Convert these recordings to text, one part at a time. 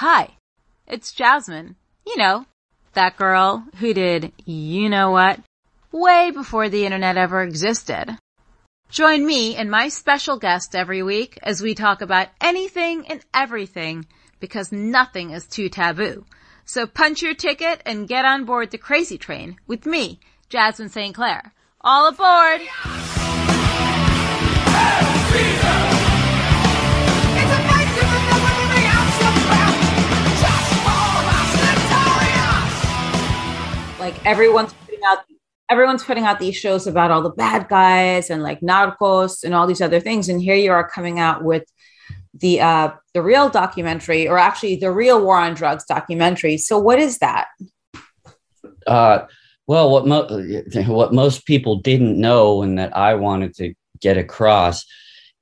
Hi, it's Jasmine. You know, that girl who did you know what way before the internet ever existed. Join me and my special guest every week as we talk about anything and everything because nothing is too taboo. So punch your ticket and get on board the Krazy Train with me, Jasmine St. Clair. All aboard! Like everyone's putting out everyone's putting out these shows about all the bad guys and like narcos and all these other things. And here you are coming out with the uh the real documentary or actually the real war on drugs documentary. So what is that? Uh well what mo- what most people didn't know and that I wanted to get across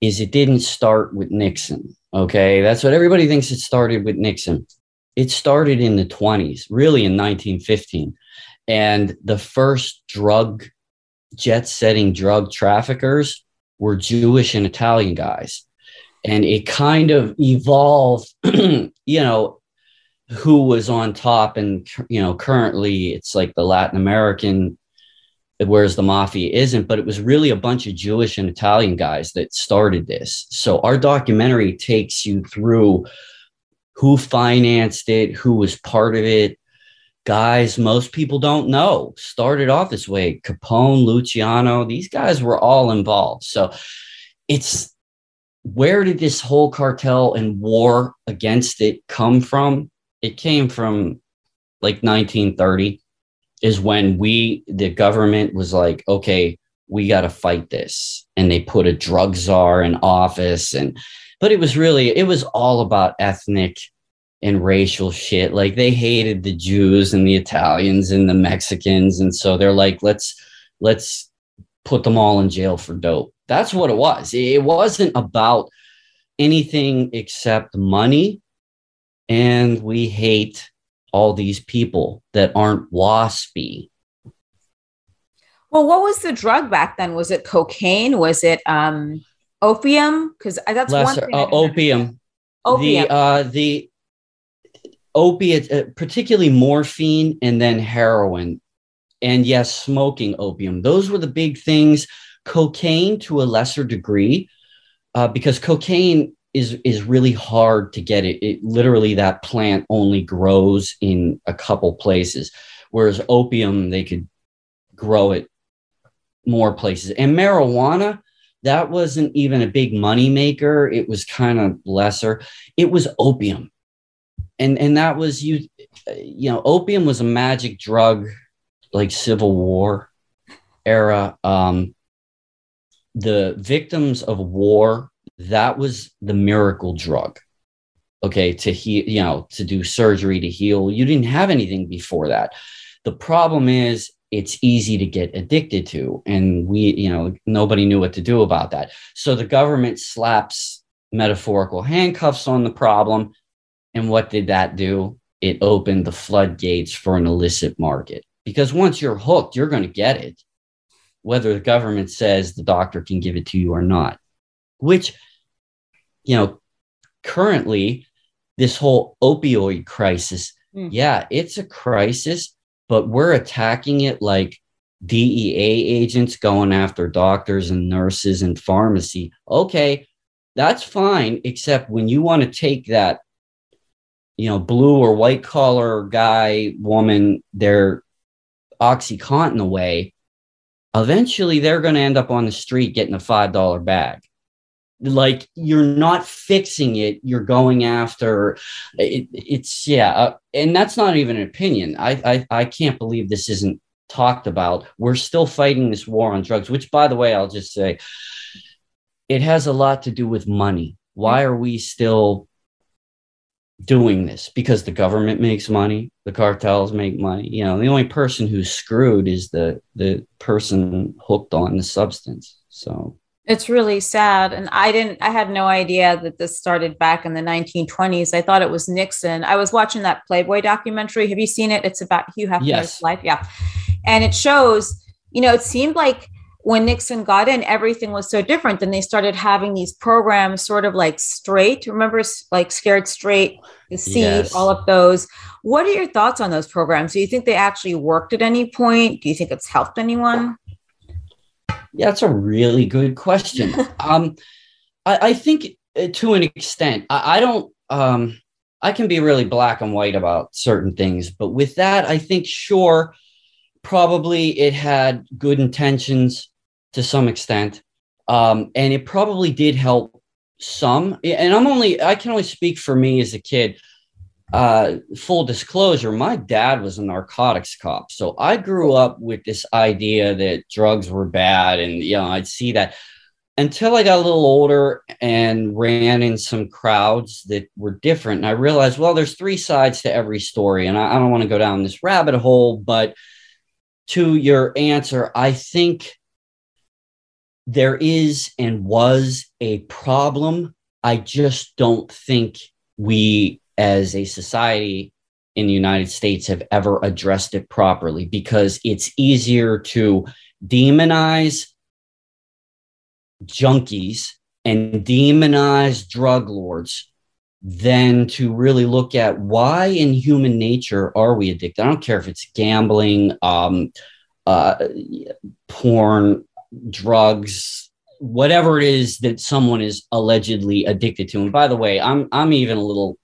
is it didn't start with Nixon okay? That's what everybody thinks it started with Nixon. It started in the 20s really in 1915 and the first drug jet setting drug traffickers were Jewish and Italian guys. And it kind of evolved, you know, who was on top. And, you know, currently it's like the Latin American, whereas the mafia isn't, but it was really a bunch of Jewish and Italian guys that started this. So our documentary takes you through who financed it, who was part of it, guys most people don't know started off this way. Capone, Luciano, these guys were all involved. So it's where did this whole cartel and war against it come from? It came from like 1930 is when we the government was like, okay, we got to fight this. And they put a drug czar in office and but it was really it was all about ethnic and racial shit. Like they hated the Jews and the Italians and the Mexicans. And so they're like, let's let's put them all in jail for dope. That's what it was. It wasn't about anything except money. And we hate all these people that aren't waspy. Well, what was the drug back then? Was it cocaine? Was it um opium? Because that's Lesser, one thing. Uh, opium. Opium. The uh the opiates, uh, particularly morphine and then heroin. And yes, smoking opium. Those were the big things. Cocaine to a lesser degree, uh, because cocaine is is really hard to get it. It literally that plant only grows in a couple places, whereas opium they could grow it more places. And marijuana, that wasn't even a big money maker. It was kind of lesser. It was opium and and that was you you know opium was a magic drug like civil war era. Um the victims of war that was the miracle drug. Okay to heal you know to do surgery to heal. You didn't have anything before that. The problem is it's easy to get addicted to and we you know nobody knew what to do about that. So the government slaps metaphorical handcuffs on the problem and what did that do? It opened the floodgates for an illicit market. Because once you're hooked, you're going to get it, whether the government says the doctor can give it to you or not. Which, you know, currently, this whole opioid crisis, mm. yeah, it's a crisis, but we're attacking it like DEA agents going after doctors and nurses and pharmacy. Okay, that's fine, except when you want to take that you know, blue or white collar guy, woman, their Oxycontin away, eventually they're going to end up on the street getting a $5 bag. Like you're not fixing it, you're going after it, it's, yeah. Uh, and that's not even an opinion. I, I, I can't believe this isn't talked about. We're still fighting this war on drugs, which, by the way, I'll just say it has a lot to do with money. Why are we still doing this because the government makes money, the cartels make money. You know, the only person who's screwed is the the person hooked on the substance. So it's really sad. And I didn't, I had no idea that this started back in the 1920s. I thought it was Nixon. I was watching that Playboy documentary. Have you seen it? It's about Hugh Hefner's yes. life. Yeah. And it shows, you know, it seemed like when Nixon got in, everything was so different. Then they started having these programs, sort of like straight. Remember, like Scared Straight, the Seed, yes. all of those. What are your thoughts on those programs? Do you think they actually worked at any point? Do you think it's helped anyone? Yeah, that's a really good question. um, I, I, think uh, to an extent, I, I don't. Um, I can be really black and white about certain things, but with that, I think sure, probably it had good intentions to some extent. Um, and it probably did help some. And I'm only, I can only speak for me as a kid. Uh, full disclosure, my dad was a narcotics cop. So I grew up with this idea that drugs were bad. And, you know, I'd see that until I got a little older and ran in some crowds that were different. And I realized, well, there's three sides to every story. And I, I don't want to go down this rabbit hole, but to your answer, I think there is and was a problem. I just don't think we as a society in the United States have ever addressed it properly because it's easier to demonize junkies and demonize drug lords than to really look at why in human nature are we addicted. I don't care if it's gambling, um, uh, porn, drugs, whatever it is that someone is allegedly addicted to. And by the way, I'm I'm even a little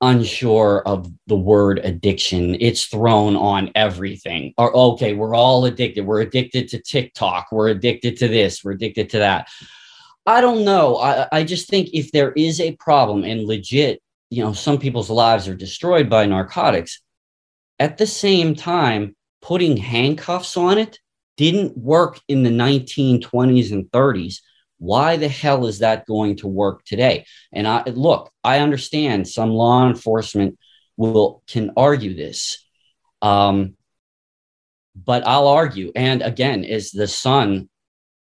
unsure of the word addiction. It's thrown on everything. Or okay, we're all addicted. We're addicted to TikTok. We're addicted to this. We're addicted to that. I don't know. I, I just think if there is a problem and legit, you know, some people's lives are destroyed by narcotics. At the same time, putting handcuffs on it didn't work in the 1920s and 30s. Why the hell is that going to work today? And I look, I understand some law enforcement will can argue this. Um, but I'll argue, and again, is the son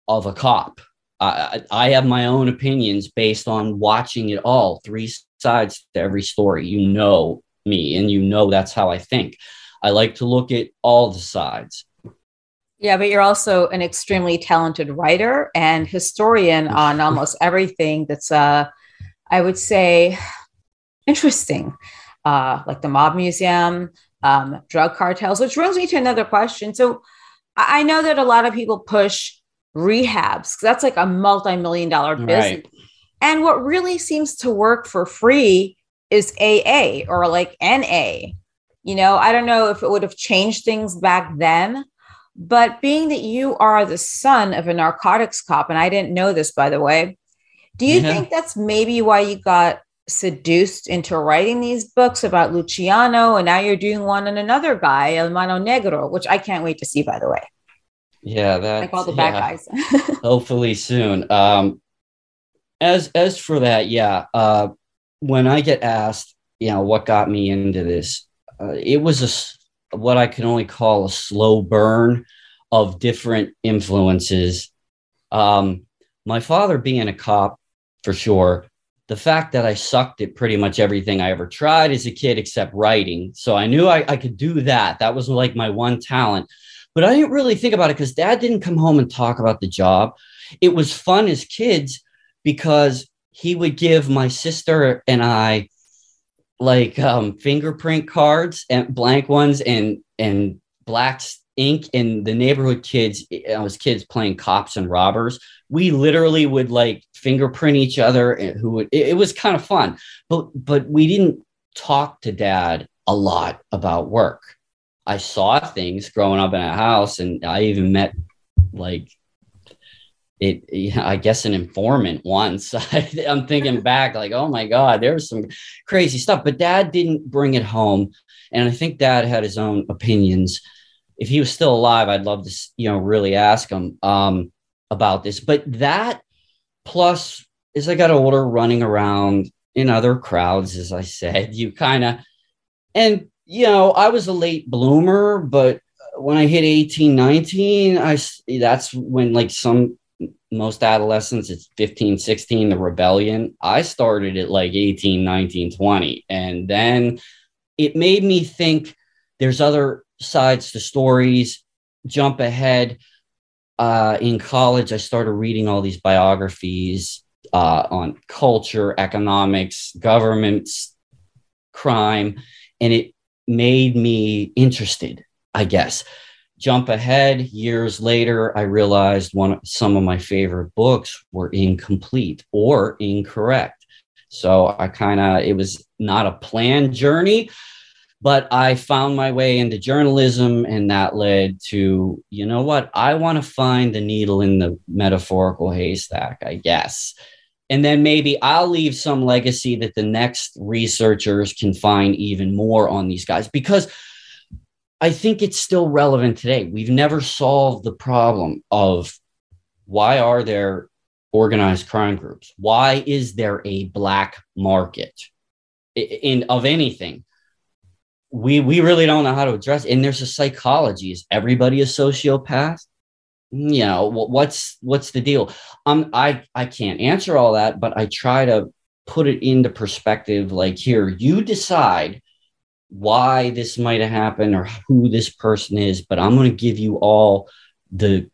of a cop. I, I have my own opinions based on watching it all, three sides to every story. You know me, and you know that's how I think. I like to look at all the sides. Yeah, but you're also an extremely talented writer and historian on almost everything that's, uh, I would say, interesting, uh, like the Mob Museum, um, drug cartels, which brings me to another question. So I know that a lot of people push rehabs that's like a multi-million dollar business. Right. And what really seems to work for free is AA or like NA. You know, I don't know if it would have changed things back then, but being that you are the son of a narcotics cop, and I didn't know this by the way, do you yeah. think that's maybe why you got seduced into writing these books about Luciano and now you're doing one on another guy, El Mano Negro, which I can't wait to see by the way. Yeah, that like all the bad yeah, guys. hopefully soon. Um, as as for that, yeah. Uh, when I get asked, you know, what got me into this, uh, it was a what I can only call a slow burn of different influences. Um, my father being a cop, for sure. The fact that I sucked at pretty much everything I ever tried as a kid except writing. So I knew I, I could do that. That was like my one talent. But I didn't really think about it because dad didn't come home and talk about the job. It was fun as kids because he would give my sister and I like um, fingerprint cards and blank ones and and black ink and the neighborhood kids I was kids playing cops and robbers. We literally would like fingerprint each other and who would it, it was kind of fun. But but we didn't talk to dad a lot about work I saw things growing up in a house, and I even met like it. I guess an informant once. I'm thinking back, like, oh my god, there was some crazy stuff. But Dad didn't bring it home, and I think Dad had his own opinions. If he was still alive, I'd love to, you know, really ask him um, about this. But that plus, as I got older, running around in other crowds, as I said, you kind of and you know, I was a late bloomer, but when I hit 18, 19, I that's when like some most adolescents it's 15 16 the rebellion i started at like 18 19 20 and then it made me think there's other sides to stories jump ahead. Uh, in college, I started reading all these biographies uh, on culture, economics, governments, crime, and it made me interested, I guess. Jump ahead years later, I realized one some of my favorite books were incomplete or incorrect. So I kind of it was not a planned journey, but I found my way into journalism, and that led to you know what I want to find the needle in the metaphorical haystack, I guess and then maybe I'll leave some legacy that the next researchers can find even more on these guys because I think it's still relevant today. We've never solved the problem of why are there organized crime groups? Why is there a black market in of anything? We we really don't know how to address. It. And there's a psychology. Is everybody a sociopath? You know what's what's the deal? Um i i can't answer all that but i try to put it into perspective like here you decide why this might have happened or who this person is but i'm going to give you all the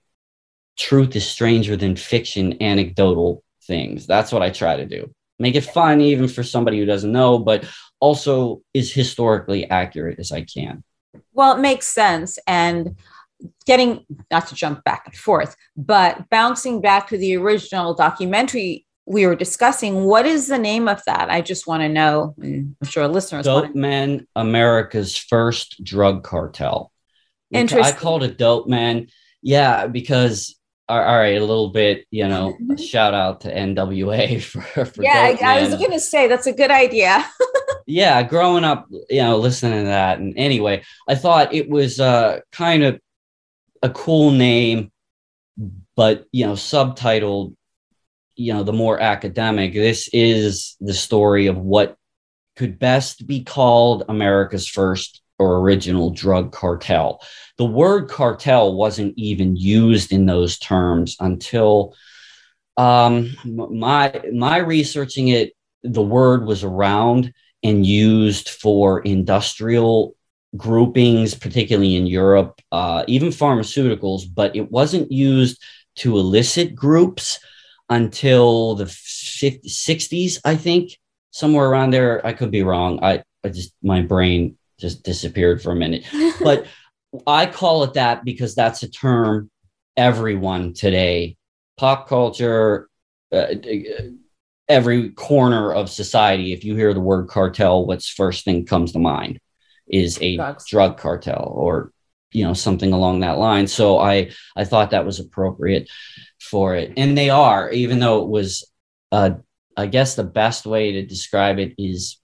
truth is stranger than fiction anecdotal things. That's what i try to do. Make it fun even for somebody who doesn't know but also is historically accurate as i can. Well it makes sense and getting not to jump back and forth, but bouncing back to the original documentary we were discussing, what is the name of that? I just want to know. I'm sure listeners. Dope Man, America's first drug cartel. Interesting. I called it Dope Man. Yeah, because all right, a little bit, you know, shout out to NWA for, for yeah. I, I was going to say that's a good idea. yeah, growing up, you know, listening to that, and anyway, I thought it was uh, kind of a cool name, but you know, subtitled, you know, the more academic. This is the story of what could best be called America's first or original drug cartel. The word cartel wasn't even used in those terms until um, my my researching it. The word was around and used for industrial groupings, particularly in Europe, uh, even pharmaceuticals, but it wasn't used to illicit groups until the 50, 60s, I think, somewhere around there. I could be wrong. I, I just, my brain just disappeared for a minute. but I call it that because that's a term everyone today, pop culture, uh, every corner of society, if you hear the word cartel, what's first thing comes to mind? Is a Drugs. drug cartel or you know something along that line so i i thought that was appropriate for it and they are even though it was uh i guess the best way to describe it is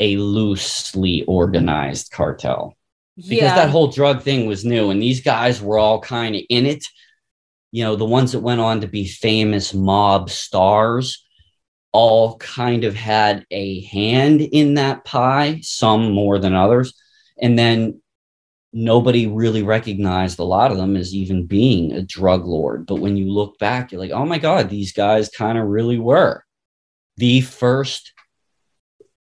a loosely organized cartel because yeah. that whole drug thing was new and these guys were all kind of in it you know the ones that went on to be famous mob stars all kind of had a hand in that pie, some more than others. And then nobody really recognized a lot of them as even being a drug lord. But when you look back, you're like, oh my God, these guys kind of really were the first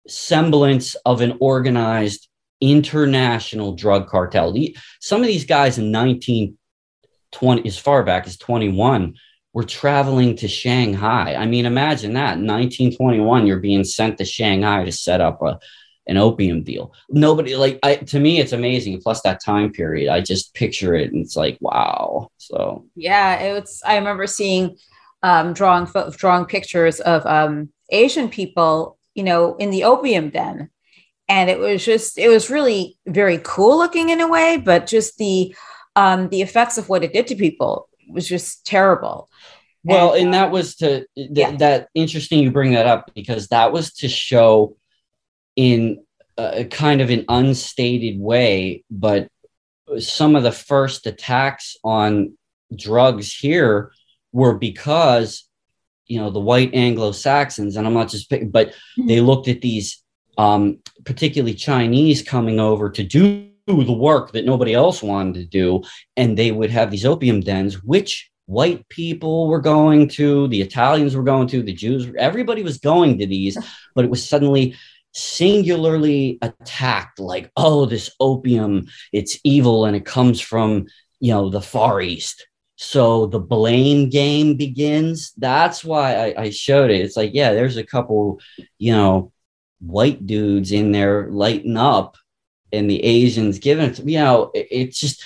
semblance of an organized international drug cartel. Some of these guys in 1920, as far back as 21, were traveling to Shanghai. I mean, imagine that. 1921, you're being sent to Shanghai to set up a an opium deal. Nobody like I to me it's amazing. Plus that time period, I just picture it and it's like wow. So yeah, it's I remember seeing um, drawing drawing pictures of um, Asian people, you know, in the opium den, and it was just it was really very cool looking in a way, but just the um, the effects of what it did to people was just terrible. Well, and, and that was to th- yeah. that interesting you bring that up because that was to show in a kind of an unstated way, but some of the first attacks on drugs here were because you know the white Anglo-Saxons, and I'm not just picking, but mm-hmm. they looked at these um, particularly Chinese coming over to do the work that nobody else wanted to do, and they would have these opium dens, which white people were going to, the Italians were going to, the Jews, everybody was going to these, but it was suddenly singularly attacked like, oh, this opium, it's evil and it comes from, you know, the Far East. So the blame game begins. That's why I, I showed it. It's like, yeah, there's a couple, you know, white dudes in there lighting up and the Asians giving it to, you know, it, it's just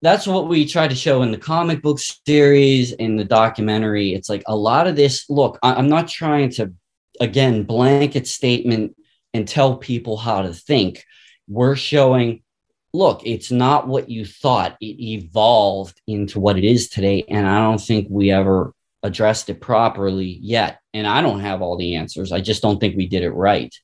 that's what we try to show in the comic book series, in the documentary. It's like a lot of this. Look, I, I'm not trying to, again, blanket statement and tell people how to think. We're showing, look, it's not what you thought. It evolved into what it is today. And I don't think we ever addressed it properly yet. And I don't have all the answers. I just don't think we did it right.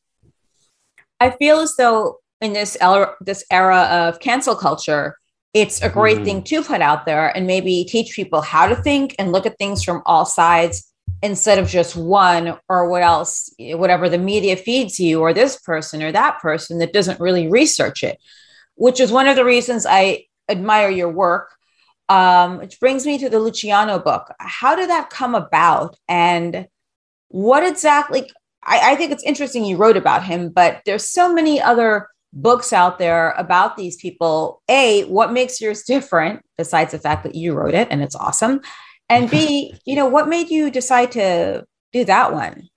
I feel as though in this era, this era of cancel culture, it's a great mm-hmm. thing to put out there and maybe teach people how to think and look at things from all sides instead of just one or what else, whatever the media feeds you, or this person or that person that doesn't really research it, which is one of the reasons I admire your work. Um, which brings me to the Luciano book. How did that come about? And what exactly? I, I think it's interesting you wrote about him, but there's so many other books out there about these people. A, what makes yours different besides the fact that you wrote it and it's awesome? And B, you know, what made you decide to do that one?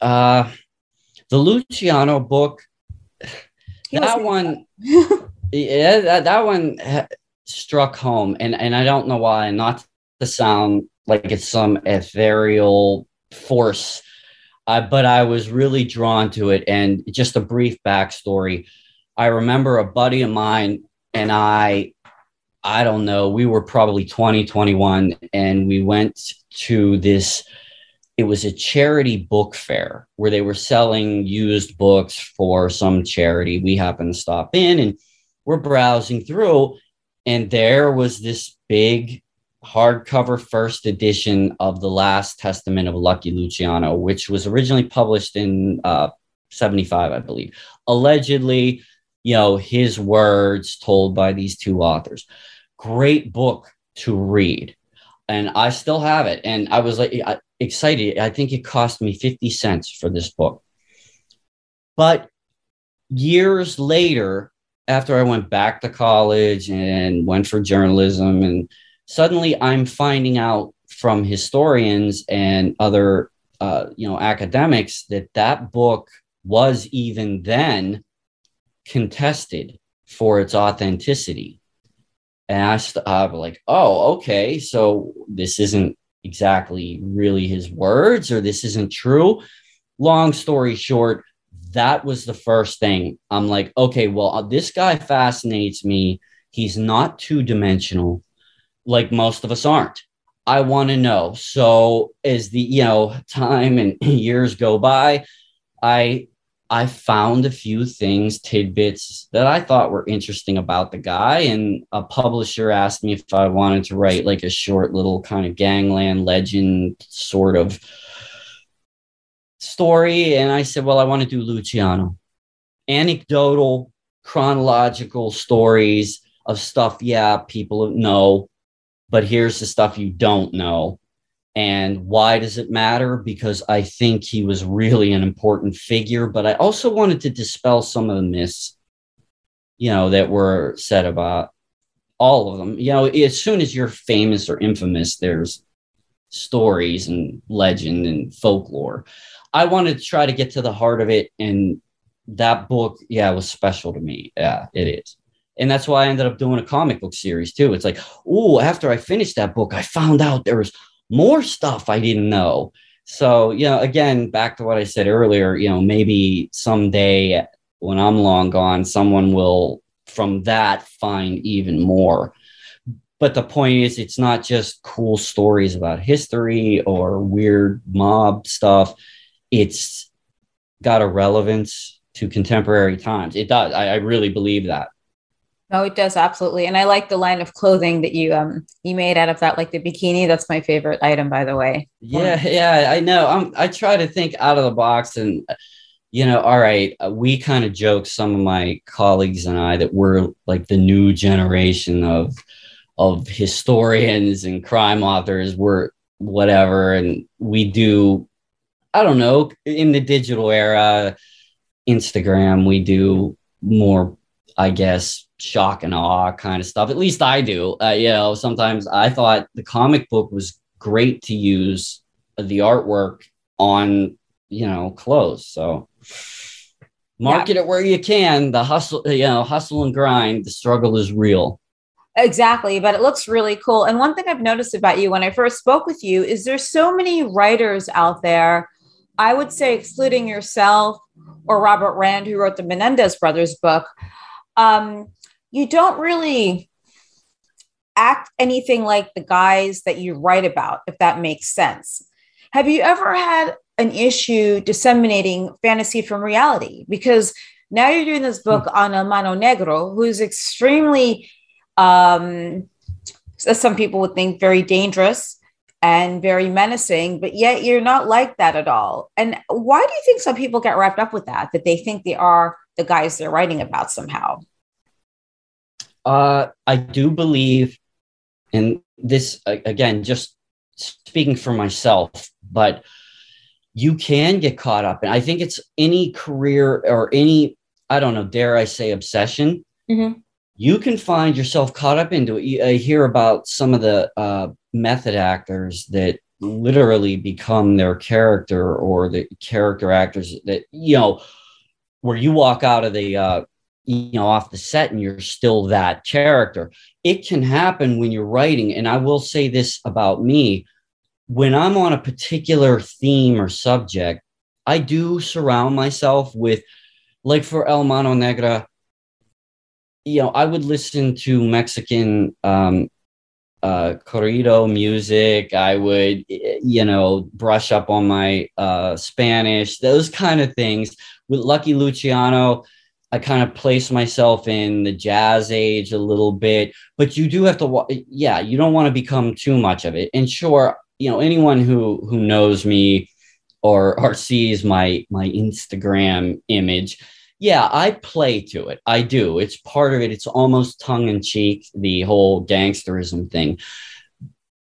Uh the Luciano book he that one yeah that, that one struck home and and I don't know why not to sound like it's some ethereal force but I was really drawn to it. And just a brief backstory I remember a buddy of mine and I, I don't know, we were probably 20, 21, and we went to this. It was a charity book fair where they were selling used books for some charity. We happened to stop in and we're browsing through, and there was this big hardcover first edition of the Last Testament of Lucky Luciano, which was originally published in uh, 75, I believe. Allegedly, you know, his words told by these two authors. Great book to read. And I still have it. And I was like excited. I think it cost me 50 cents for this book. But years later, after I went back to college and went for journalism and suddenly I'm finding out from historians and other uh, you know academics that that book was even then contested for its authenticity. And i st- uh, like oh okay so this isn't exactly really his words or this isn't true. Long story short that was the first thing. I'm like okay well uh, this guy fascinates me. He's not two dimensional like most of us aren't. I want to know. So as the you know time and years go by, I I found a few things, tidbits that I thought were interesting about the guy. And a publisher asked me if I wanted to write like a short little kind of gangland legend sort of story. And I said, well, I want to do Luciano. Anecdotal, chronological stories of stuff, yeah, people know but here's the stuff you don't know. And why does it matter? Because I think he was really an important figure, but I also wanted to dispel some of the myths, you know, that were said about all of them. You know, as soon as you're famous or infamous, there's stories and legend and folklore. I wanted to try to get to the heart of it. And that book, yeah, was special to me. Yeah, it is and that's why I ended up doing a comic book series too. It's like, oh, after I finished that book, I found out there was more stuff I didn't know. So, you know, again, back to what I said earlier, you know, maybe someday when I'm long gone, someone will from that find even more. But the point is, it's not just cool stories about history or weird mob stuff. It's got a relevance to contemporary times. It does. I, I really believe that. No, it does absolutely, and I like the line of clothing that you um you made out of that, like the bikini. That's my favorite item, by the way. Yeah, yeah, I know. I'm I try to think out of the box, and you know, all right, uh, we kind of joke some of my colleagues and I that we're like the new generation of of historians and crime authors. We're whatever, and we do. I don't know in the digital era, Instagram. We do more I guess, shock and awe kind of stuff. At least I do. Uh, you know, sometimes I thought the comic book was great to use the artwork on, you know, clothes. So market yeah. it where you can. The hustle, you know, hustle and grind. The struggle is real. Exactly, but it looks really cool. And one thing I've noticed about you when I first spoke with you is there's so many writers out there. I would say, excluding yourself or Robert Rand, who wrote the Menendez brothers book, um, you don't really act anything like the guys that you write about, if that makes sense. Have you ever had an issue disseminating fantasy from reality? Because now you're doing this book on a mano Negro, who's extremely, um, some people would think, very dangerous and very menacing, but yet you're not like that at all. And why do you think some people get wrapped up with that? That they think they are the guys they're writing about somehow? Uh, I do believe, and this again, just speaking for myself, but you can get caught up. And I think it's any career or any, I don't know, dare I say, obsession. Mm-hmm. You can find yourself caught up into it. I hear about some of the uh, method actors that literally become their character or the character actors that, you know, where you walk out of the uh, you know off the set and you're still that character. It can happen when you're writing and i will say this about me when i'm on a particular theme or subject i do surround myself with like for el mano negra you know i would listen to mexican um uh corrido music. I would you know brush up on my uh spanish those kind of things. With lucky luciano I kind of place myself in the jazz age a little bit, but you do have to, yeah, you don't want to become too much of it. And sure, you know, anyone who who knows me or or sees my my Instagram image, yeah, I play to it. I do. It's part of it. It's almost tongue in cheek, the whole gangsterism thing,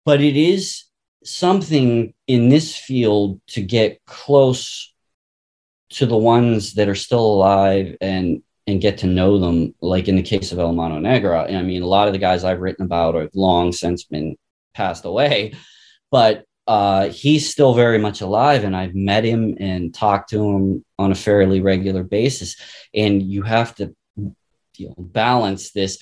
but it is something in this field to get close to the ones that are still alive and and get to know them like in the case of el mano negra i mean a lot of the guys i've written about have long since been passed away but uh, he's still very much alive and i've met him and talked to him on a fairly regular basis and you have to you know, balance this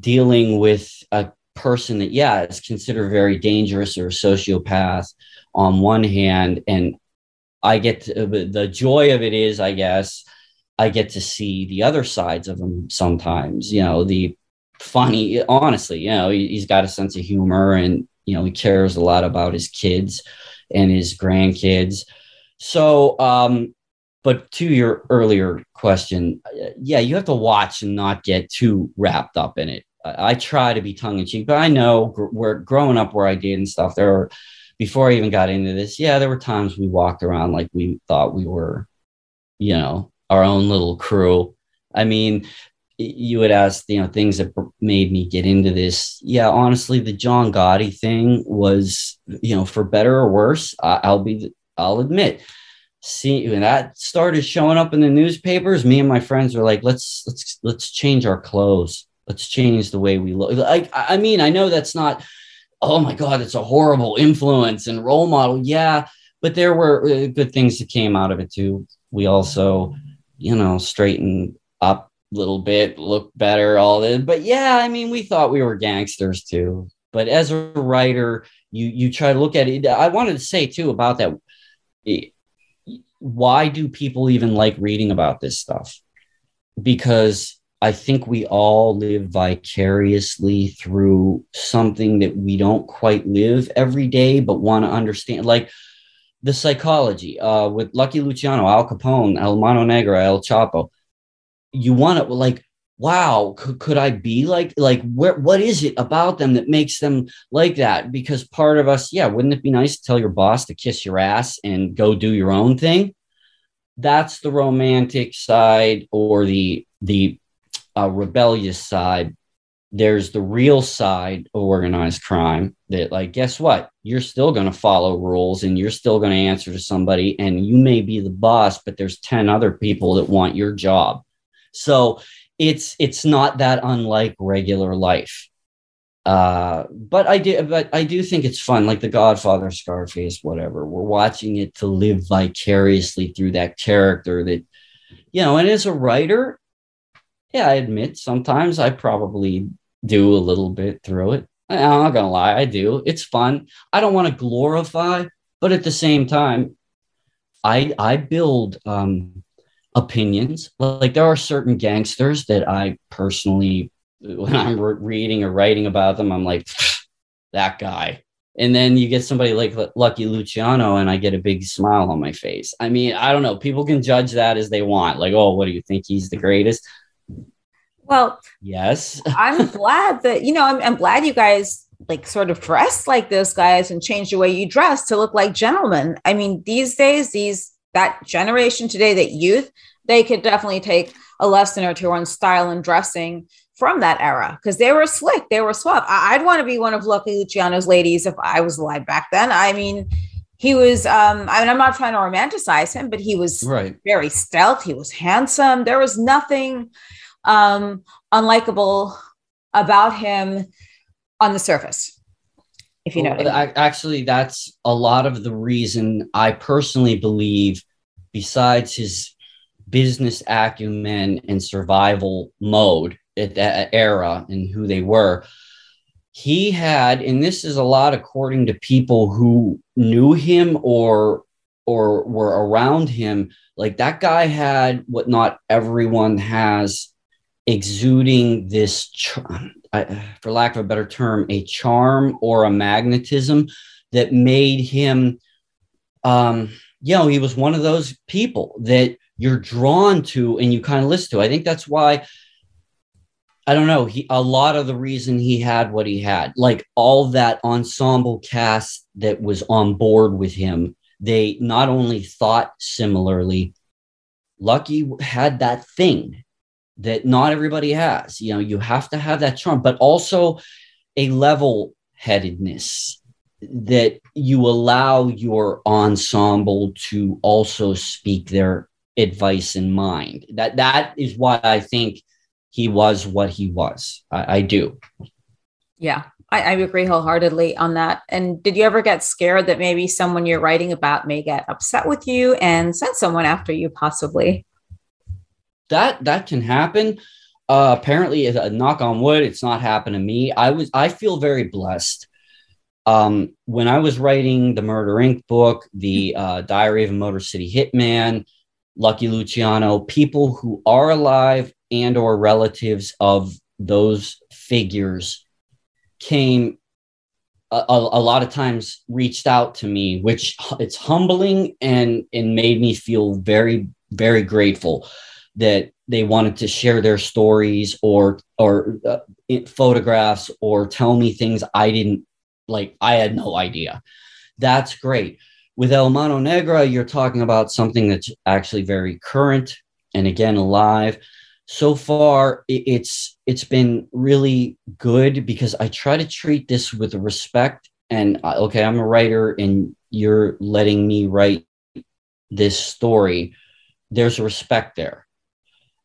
dealing with a person that yeah is considered very dangerous or a sociopath on one hand and I get to, the joy of it is, I guess, I get to see the other sides of him sometimes. You know, the funny, honestly, you know, he, has got a sense of humor and, you know, he cares a lot about his kids and his grandkids. So, um, but to your earlier question, yeah, you have to watch and not get too wrapped up in it. I, I try to be tongue in cheek, but I know gr- where growing up where I did and stuff, there are before I even got into this, yeah, there were times we walked around like we thought we were, you know, our own little crew. I mean, you would ask, you know, things that made me get into this. Yeah, honestly, the John Gotti thing was, you know, for better or worse. I'll be, I'll admit, see when that started showing up in the newspapers, me and my friends were like, let's let's let's change our clothes. Let's change the way we look. Like, I mean, I know that's not oh my god it's a horrible influence and role model. Yeah but there were uh, good things that came out of it too. We also you know straightened up a little bit look better all that but yeah i mean we thought we were gangsters too. But as a writer you you try to look at it. I wanted to say too about that why do people even like reading about this stuff? Because I think we all live vicariously through something that we don't quite live every day, but want to understand. Like the psychology uh, with Lucky Luciano, Al Capone, El Mano Negra, El Chapo. You want to like, wow, could, could I be like, like, where, what is it about them that makes them like that? Because part of us, yeah, wouldn't it be nice to tell your boss to kiss your ass and go do your own thing? That's the romantic side or the the uh, rebellious side, there's the real side of organized crime that, like, guess what? You're still going to follow rules and you're still going to answer to somebody, and you may be the boss, but there's 10 other people that want your job. So it's it's not that unlike regular life uh but i do but i do think it's fun like the godfather scarface whatever we're watching it to live vicariously through that character that you know and as a writer yeah i admit sometimes i probably do a little bit through it i'm not gonna lie i do it's fun i don't want to glorify but at the same time i i build um opinions like there are certain gangsters that i personally when I'm re- reading or writing about them, I'm like, that guy. And then you get somebody like Lucky Luciano, and I get a big smile on my face. I mean, I don't know. People can judge that as they want. Like, oh, what do you think? He's the greatest. Well, yes. I'm glad that, you know, I'm, I'm glad you guys like sort of dress like this, guys, and change the way you dress to look like gentlemen. I mean, these days, these that generation today, that youth, they could definitely take a lesson or two on style and dressing from that era because they were slick, they were suave. I- would want to be one of Lucky Luciano's ladies if I was alive back then. I mean, he was um I mean I'm not trying to romanticize him, but he was right. very stealth, he was handsome. There was nothing um unlikable about him on the surface. If you know well, I actually that's a lot of the reason I personally believe besides his business acumen and survival mode at that era and who they were he had and this is a lot according to people who knew him or or were around him like that guy had what not everyone has exuding this for lack of a better term a charm or a magnetism that made him um you know he was one of those people that you're drawn to and you kind of listen to i think that's why I don't know. He a lot of the reason he had what he had, like all that ensemble cast that was on board with him, they not only thought similarly. Lucky had that thing that not everybody has. You know, you have to have that charm, but also a level headedness that you allow your ensemble to also speak their advice in mind. That that is why I think he was what he was. I, I do. Yeah, I, I, agree wholeheartedly on that. And did you ever get scared that maybe someone you're writing about may get upset with you and send someone after you, possibly? That that can happen. Uh, apparently, a knock on wood, it's not happened to me. I was I feel very blessed. Um, when I was writing the Murder Inc. book, the uh, Diary of a Motor City Hitman, Lucky Luciano, people who are alive and or relatives of those figures came a, a, lot of times reached out to me which it's humbling and and made me feel very very grateful that they wanted to share their stories or or uh, photographs or tell me things i didn't like i had no idea. That's great. With el mano negra you're talking about something that's actually very current and again alive. So far it's it's been really good because i try to treat this with respect and uh, okay i'm a writer and you're letting me write this story. There's respect there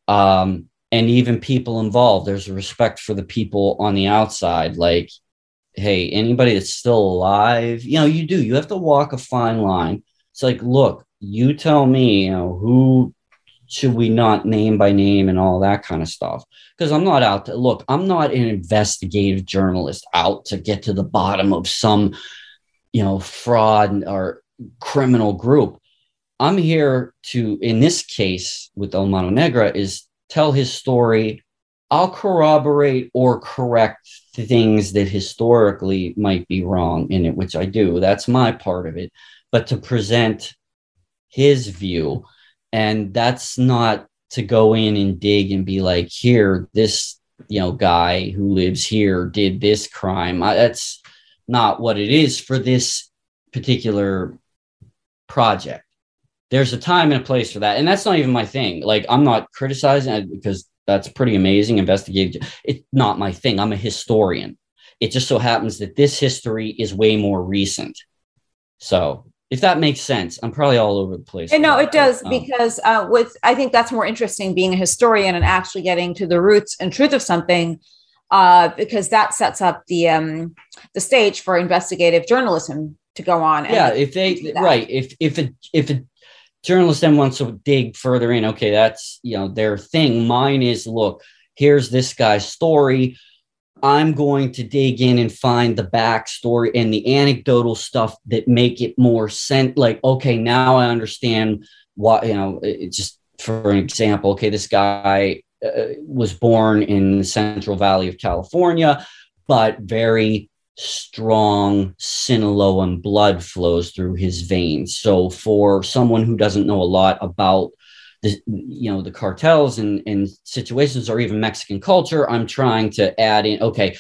um and even people involved there's a respect for the people on the outside like hey anybody that's still alive you know you do you have to walk a fine line it's like look you tell me you know who should we not name by name and all that kind of stuff? Because I'm not out to look, I'm not an investigative journalist out to get to the bottom of some, you know, fraud or criminal group. I'm here to, in this case with El Mano Negra, is tell his story. I'll corroborate or correct things that historically might be wrong in it, which I do. That's my part of it. But to present his view, and that's not to go in and dig and be like here this you know guy who lives here did this crime I, that's not what it is for this particular project there's a time and a place for that. And that's not even my thing. Like i'm not criticizing it because that's pretty amazing investigative. It's not my thing. I'm a historian. It just so happens that this history is way more recent. So if that makes sense. I'm probably all over the place. And no, it does um, because uh, with I think that's more interesting being a historian and actually getting to the roots and truth of something, uh, because that sets up the um, the stage for investigative journalism to go on. yeah, if they right, if if a if a journalist then wants to dig further in, okay, that's you know their thing. Mine is look, here's this guy's story I'm going to dig in and find the backstory and the anecdotal stuff that make it more sense. Like, okay, now I understand why. you know, just for an example, okay, this guy uh, was born in the Central Valley of California, but very strong Sinaloan blood flows through his veins. So, for someone who doesn't know a lot about the you know the cartels and, and situations or even Mexican culture. I'm trying to add in, okay,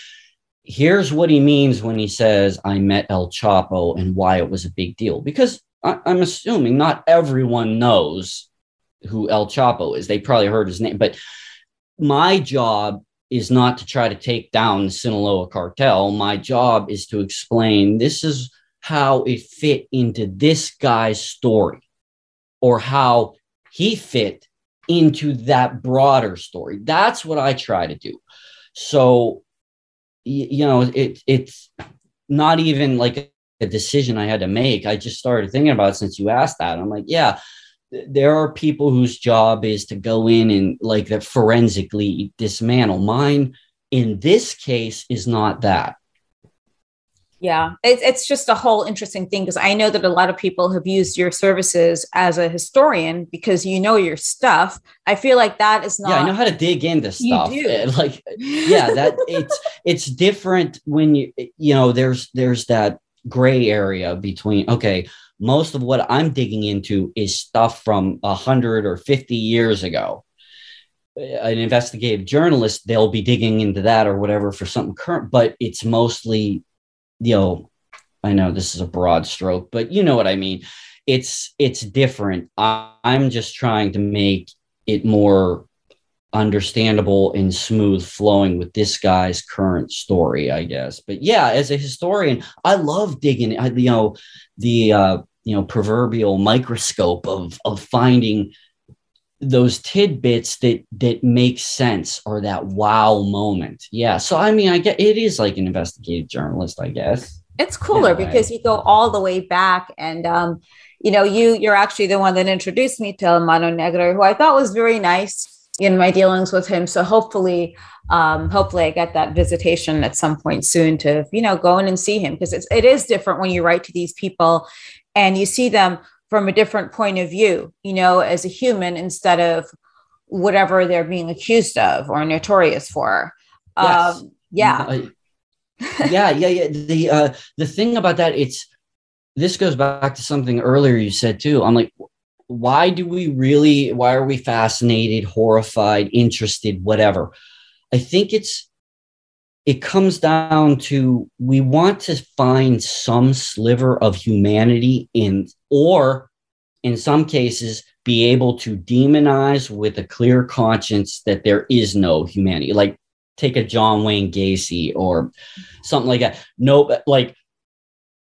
here's what he means when he says I met El Chapo and why it was a big deal. Because I, I'm assuming not everyone knows who El Chapo is. They probably heard his name, but my job is not to try to take down the Sinaloa cartel. My job is to explain this is how it fit into this guy's story or how he fit into that broader story. That's what I try to do. So, you know, it, it's not even like a decision I had to make. I just started thinking about since you asked that. I'm like, yeah, there are people whose job is to go in and like that forensically dismantle. Mine in this case is not that. Yeah, it's, it's just a whole interesting thing because I know that a lot of people have used your services as a historian because you know your stuff. I feel like that is not. Yeah, I know how to dig into stuff. Like, yeah, that it's it's different when you you know there's there's that gray area between okay, most of what I'm digging into is stuff from a hundred or fifty years ago. An investigative journalist, they'll be digging into that or whatever for something current, but it's mostly you know, I know this is a broad stroke, but you know what I mean. It's it's different. I, I'm just trying to make it more understandable and smooth flowing with this guy's current story, I guess. But yeah, as a historian, I love digging. I, you know, the uh, you know proverbial microscope of of finding those tidbits that that make sense or that wow moment. Yeah. So I mean, I get it is like an investigative journalist, I guess. It's cooler because you go all the way back and um, you know, you you're actually the one that introduced me to Mano Negro, who I thought was very nice in my dealings with him. So hopefully, um, hopefully I get that visitation at some point soon to, you know, go in and see him because it's it is different when you write to these people and you see them from a different point of view, you know, as a human instead of whatever they're being accused of or notorious for. Yes. Um, yeah. yeah, yeah, yeah. The uh, the thing about that, it's this goes back to something earlier you said too. I'm like, why do we really? Why are we fascinated, horrified, interested, whatever? I think it's it comes down to we want to find some sliver of humanity in or in some cases be able to demonize with a clear conscience that there is no humanity like take a john wayne gacy or something like that no like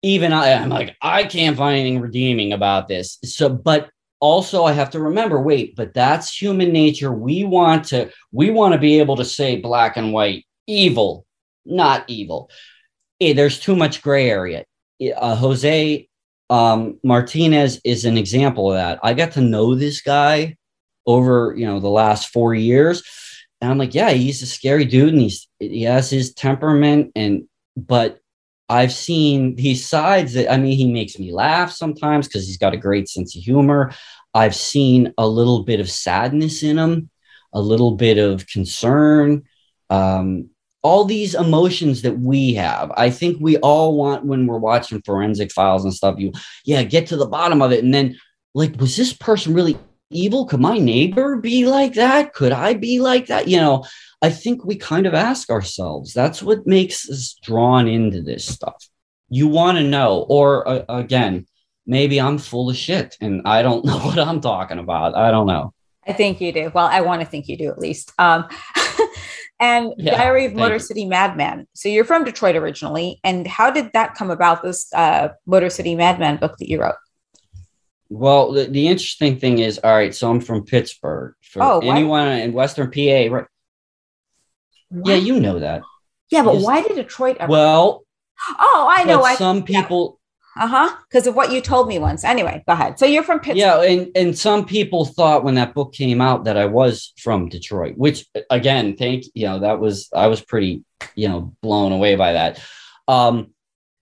even I, i'm like i can't find anything redeeming about this so but also i have to remember wait but that's human nature we want to we want to be able to say black and white evil not evil. Eh, there's too much gray area. Uh, Jose um, Martinez is an example of that. I got to know this guy over you know the last four years, and I'm like, yeah, he's a scary dude, and he's he has his temperament, and but I've seen these sides that I mean, he makes me laugh sometimes because he's got a great sense of humor. I've seen a little bit of sadness in him, a little bit of concern. Um, all these emotions that we have. I think we all want when we're watching forensic files and stuff, you, yeah, get to the bottom of it. And then, like, was this person really evil? Could my neighbor be like that? Could I be like that? You know, I think we kind of ask ourselves. That's what makes us drawn into this stuff. You want to know, or uh, again, maybe I'm full of shit and I don't know what I'm talking about. I don't know. I think you do. Well, I want to think you do at least. Um, and yeah, Diary of Motor you. City Madman. So you're from Detroit originally, and how did that come about? This uh, Motor City Madman book that you wrote. Well, the, the, interesting thing is, all right, so I'm from Pittsburgh. For oh, anyone in Western PA, right? What? Yeah, you know that. Yeah, but why did Detroit ever? Well, oh, I know. I, some people. Yeah. Uh huh. Because of what you told me once. Anyway, go ahead. So you're from Pittsburgh. Yeah, and and some people thought when that book came out that I was from Detroit, which again, thank you know that was I was pretty you know blown away by that. Um,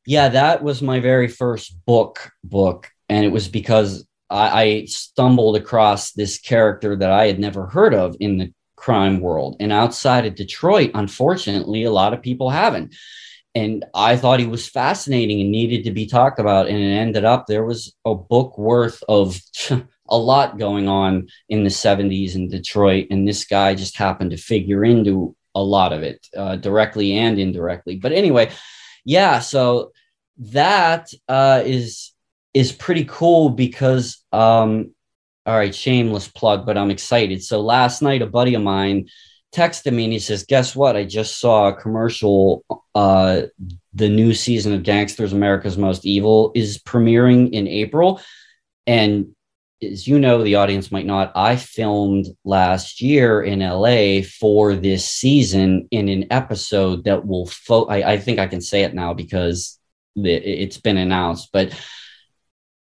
yeah, that was my very first book book, and it was because I, I stumbled across this character that I had never heard of in the crime world, and outside of Detroit, unfortunately, a lot of people haven't. And I thought he was fascinating and needed to be talked about. And it ended up there was a book worth of a lot going on in the 70s in Detroit. And this guy just happened to figure into a lot of it, uh, directly and indirectly. But anyway, yeah, so that uh, is is pretty cool because um, all right, shameless plug, but I'm excited. So last night, a buddy of mine texted me and he says, "Guess what? I just saw a commercial. Uh, the new season of Gangsters America's Most Evil is premiering in April, and as you know, the audience might not. I filmed last year in LA for this season in an episode that will. Fo- I, I think I can say it now because it's been announced, but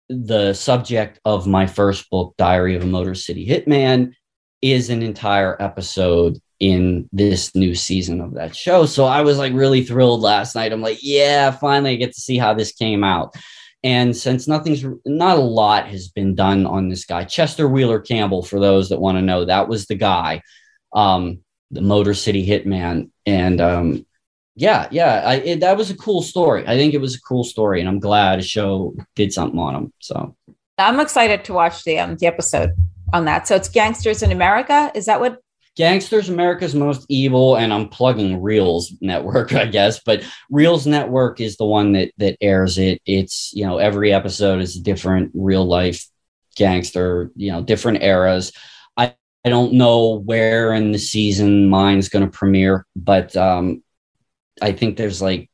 the subject of my first book, Diary of a Motor City Hitman, is an entire episode in this new season of that show. So I was like really thrilled last night. I'm like, yeah, finally I get to see how this came out. And since nothing's not a lot has been done on this guy, Chester Wheeler Campbell, for those that want to know, that was the guy, um, the Motor City Hitman. And um, yeah, yeah, I, it, that was a cool story. I think it was a cool story, and I'm glad a show did something on them. So I'm excited to watch the um, the episode on that. So it's Gangsters in America. Is that what? Gangsters America's Most Evil, and I'm plugging Reelz Network, I guess, but Reelz Network is the one that that airs it. It's you know every episode is a different real life gangster, you know, different eras. I I don't know where in the season mine's going to premiere, but um, I think there's like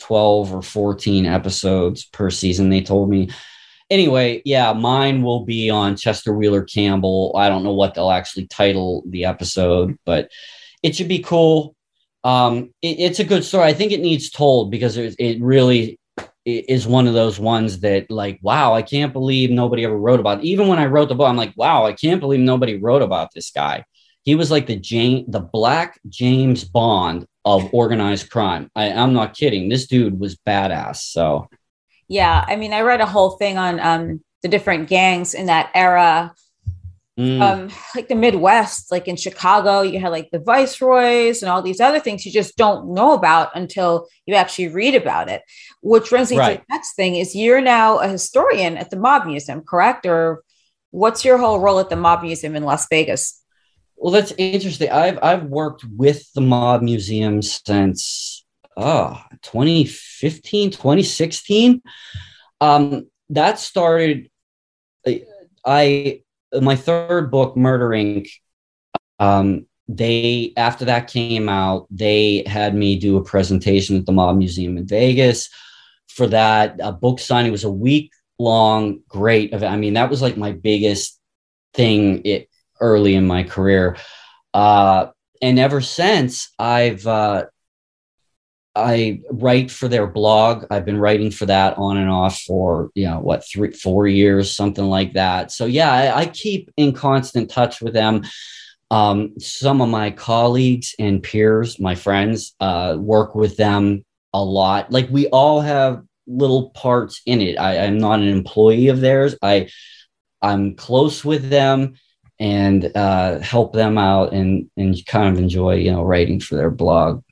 12 or 14 episodes per season, they told me. Anyway, yeah, mine will be on Chester Wheeler Campbell. I don't know what they'll actually title the episode, but it should be cool. Um, it, it's a good story. I think it needs told because it, it really is one of those ones that like wow i can't believe nobody ever wrote about it. even when i wrote the book i'm like wow i can't believe nobody wrote about this guy he was like the Jane, the black James Bond of organized crime. I, I'm not kidding. This dude was badass. So, yeah, I mean, I read a whole thing on um, the different gangs in that era. Mm. Um, like the Midwest, like in Chicago, you had like the Viceroys and all these other things you just don't know about until you actually read about it. Which brings me right. to the next thing: is you're now a historian at the Mob Museum, correct? Or what's your whole role at the Mob Museum in Las Vegas? Well, that's interesting. I've I've worked with the Mob Museum since oh, 2015, 2016. Um, that started I my third book, Murder Inc. Um, they after that came out, they had me do a presentation at the Mob Museum in Vegas. For that, a book signing was a week long, great event. I mean, that was like my biggest thing it early in my career. Uh, and ever since, I've uh, I write for their blog. I've been writing for that on and off for you know what three four years, something like that. So yeah, I, I keep in constant touch with them. Um, some of my colleagues and peers, my friends, uh, work with them a lot. Like we all have little parts in it. I, I'm not an employee of theirs. I I'm close with them and uh, help them out and and kind of enjoy you know writing for their blog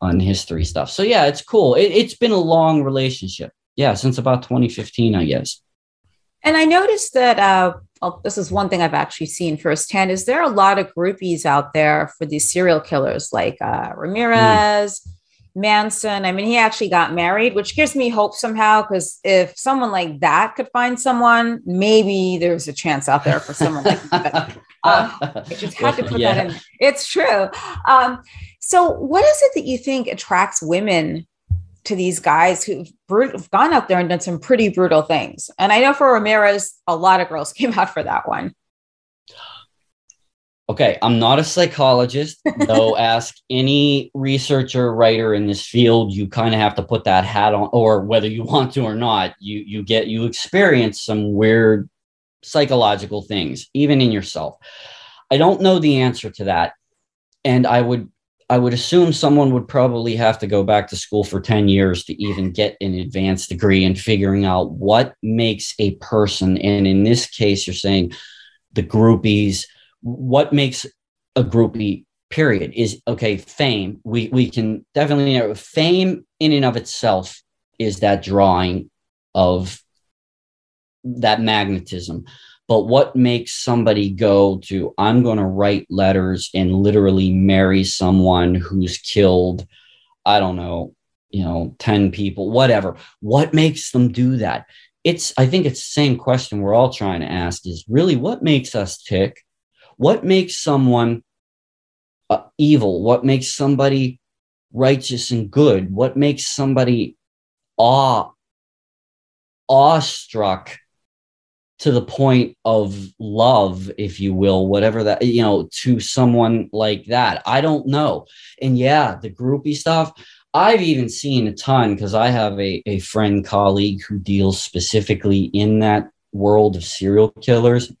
on history stuff. So yeah, it's cool. It, it's been a long relationship. Yeah, since about 2015, I guess. And I noticed that uh, well, this is one thing I've actually seen firsthand. Is there a lot of groupies out there for these serial killers like uh, Ramirez? Mm Manson. I mean, he actually got married, which gives me hope somehow because if someone like that could find someone, maybe there's a chance out there for someone like that. Uh, I just had to put yeah. that in. It's true. Um, so, what is it that you think attracts women to these guys who've, brut- gone out there and done some pretty brutal things. And I know for Ramirez, a lot of girls came out for that one. Okay, I'm not a psychologist, though. ask any researcher, writer in this field. You kind of have to put that hat on, or whether you want to or not, you you get you experience some weird psychological things, even in yourself. I don't know the answer to that, and I would I would assume someone would probably have to go back to school for 10 years to even get an advanced degree in figuring out what makes a person. And in this case, you're saying the groupies, what makes a groupie period is okay, fame. We, we can definitely know fame in and of itself is that drawing of that magnetism. But what makes somebody go to, I'm going to write letters and literally marry someone who's killed, I don't know, you know, 10 people, whatever. What makes them do that? It's, I think it's the same question we're all trying to ask is really what makes us tick? What makes someone uh, evil? What makes somebody righteous and good? What makes somebody awe, awestruck to the point of love, if you will, whatever that, you know, to someone like that. I don't know. And yeah, the groupie stuff, I've even seen a ton because I have a, a friend colleague who deals specifically in that world of serial killers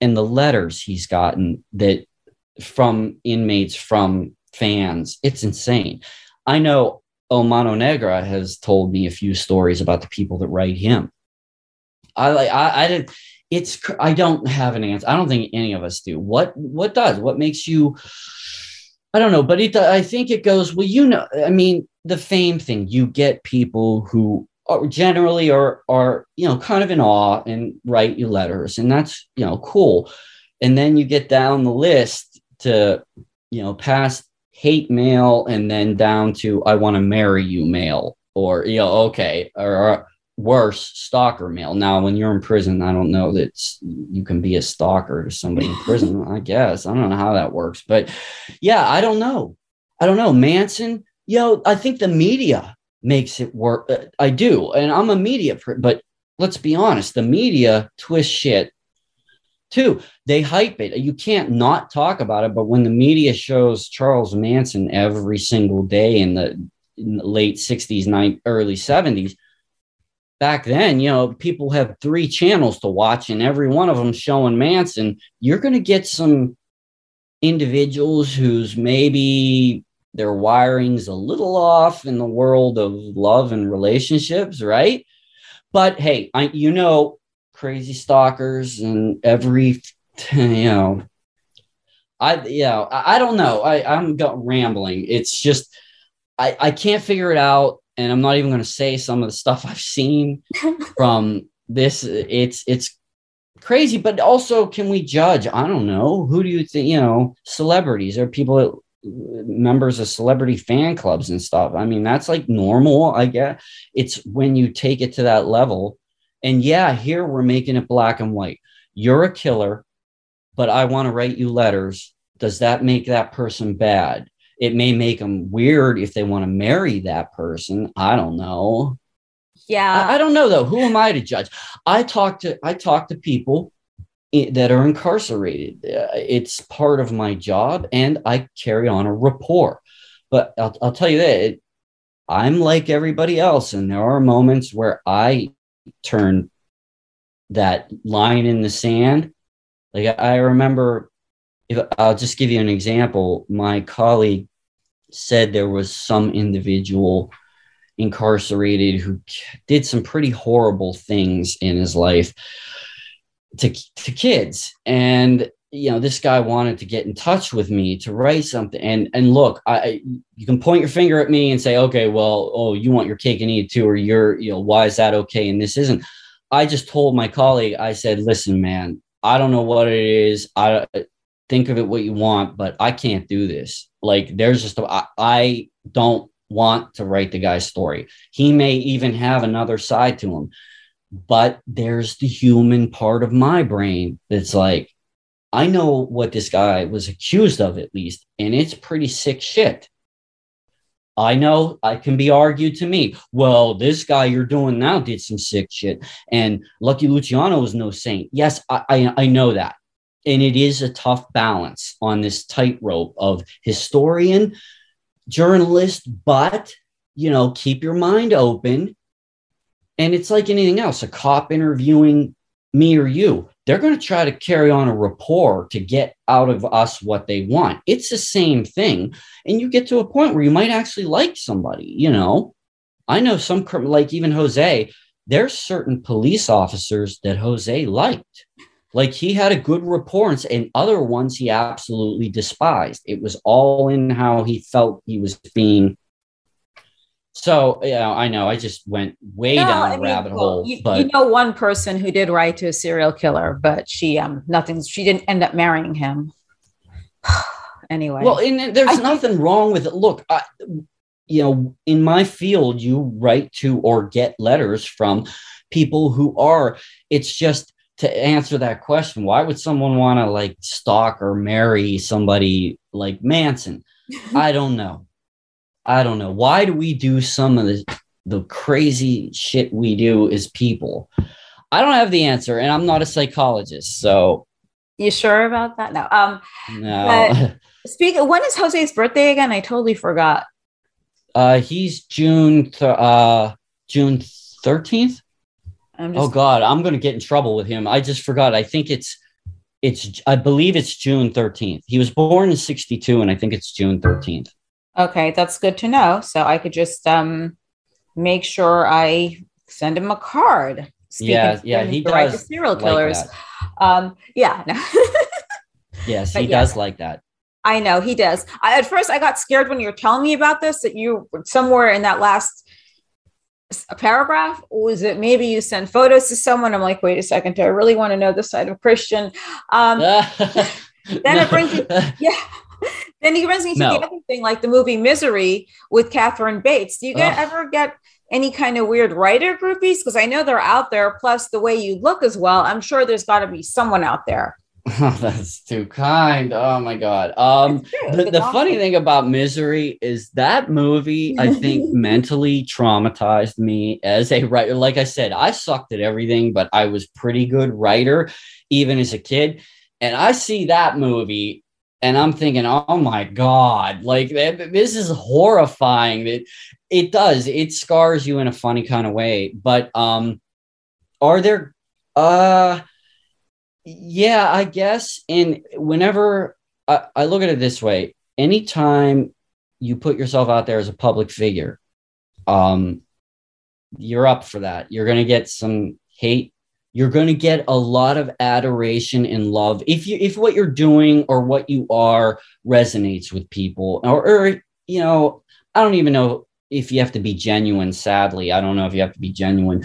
and the letters he's gotten that from inmates from fans it's insane i know El Mano Negra has told me a few stories about the people that write him I like I, I didn't it's I don't have an answer. I don't think any of us do. What what does? What makes you I don't know, but it I think it goes, well, you know, I mean, the fame thing, you get people who generally are are, you know, kind of in awe and write you letters, and that's you know, cool. And then you get down the list to, you know, past hate mail and then down to I want to marry you mail or you know, okay, or, or worse stalker mail. Now when you're in prison i don't know that you can be a stalker to somebody in prison i guess. I don't know how that works but yeah i don't know. I don't know. Manson yo i think the media makes it work uh, i do and i'm a media but let's be honest the media twist shit too. They hype it. You can't not talk about it but when the media shows charles manson every single day in the, in the late 60s 9 early 70s back then, you know, people have three channels to watch and every one of them showing Manson, you're going to get some individuals who's maybe their wiring's a little off in the world of love and relationships, right? But hey, I, you know, crazy stalkers and every, you know, I, yeah, I, I don't know. I, I'm rambling. It's just, I, I can't figure it out and I'm not even going to say some of the stuff I've seen from this. It's it's crazy, but also can we judge? I don't know. Who do you think? You know, celebrities or people that members of celebrity fan clubs and stuff. I mean, that's like normal, I guess. It's when you take it to that level. And yeah, here we're making it black and white. You're a killer, but I want to write you letters. Does that make that person bad? it may make them weird if they want to marry that person. I don't know. Yeah. I, I, don't know though. Who am I to judge? I talk to I talk to people that are incarcerated. Uh, it's part of my job and I carry on a rapport. But I'll, I'll tell you that I'm like everybody else and there are moments where I turn that line in the sand. Like I remember if I'll just give you an example, my colleague said there was some individual incarcerated who did some pretty horrible things in his life to, to kids. And you know, this guy wanted to get in touch with me to write something. And and look, I you can point your finger at me and say, okay, well, oh, you want your cake and eat it too, or you're, you know, why is that okay? And this isn't. I just told my colleague, I said, listen, man, I don't know what it is. I think of it what you want, but I can't do this. Like there's just a, I, I don't want to write the guy's story. He may even have another side to him, but there's the human part of my brain that's like, I know what this guy was accused of at least, and it's pretty sick shit. I know I can be argued to me. Well, this guy you're doing now did some sick shit, and Lucky Luciano is no saint. Yes, I, I, I know that, and it is a tough balance on this tightrope of historian, journalist, but you know, keep your mind open. And it's like anything else a cop interviewing me or you, they're going to try to carry on a rapport to get out of us what they want. It's the same thing. And you get to a point where you might actually like somebody, you know. I know some, like even Jose, there's certain police officers that Jose liked. Like he had a good rapport, and other ones he absolutely despised. It was all in how he felt he was being so yeah, I know I just went way no, down I mean, rabbit well, hole. You, but you know one person who did write to a serial killer, but she um nothing. She didn't end up marrying him. anyway, well, and there's I nothing think- wrong with it. Look, I, you know, in my field, you write to or get letters from people who are. It's just to answer that question. Why would someone want to like stalk or marry somebody like Manson? I don't know. I don't know. Why do we do some of the the crazy shit we do as people? I don't have the answer, and I'm not a psychologist, so. You sure about that? No. Um. No. Speak. When is Jose's birthday again? I totally forgot. Uh, he's June. Th- uh, June thirteenth. Oh God, I'm gonna get in trouble with him. I just forgot. I think it's it's I believe it's June 13th. He was born in 62 and I think it's June 13th. Okay, that's good to know. So I could just um make sure I send him a card. yeah, yeah, he does. Serial killers. Like um, yeah. No. yes, he does like that. I know he does. I, at first, I got scared when you were telling me about this that you were somewhere in that last paragraph was it maybe you send photos to someone i'm like wait a second do i really want to know the side of christian um, then it brings me yeah then he brings me to no. the other thing, like the movie Misery with Kathryn Bates. Do you get, ever get any kind of weird writer groupies? Because I know they're out there. Plus, the way you look as well, I'm sure there's got to be someone out there. Oh, that's too kind. Oh my god. Um the, the funny thing about Misery is that movie I think mentally traumatized me as a writer. Like I said, I sucked at everything, but I was pretty good writer even as a kid. And I see that movie and I'm thinking, oh my god, like this is horrifying. That it, it does it scars you in a funny kind of way. But um, are there? Uh, yeah, I guess. And whenever I, I look at it this way, anytime you put yourself out there as a public figure, um, you're up for that. You're gonna get some hate you're going to get a lot of adoration and love if you if what you're doing or what you are resonates with people or, or you know i don't even know if you have to be genuine sadly. I don't know if you have to be genuine.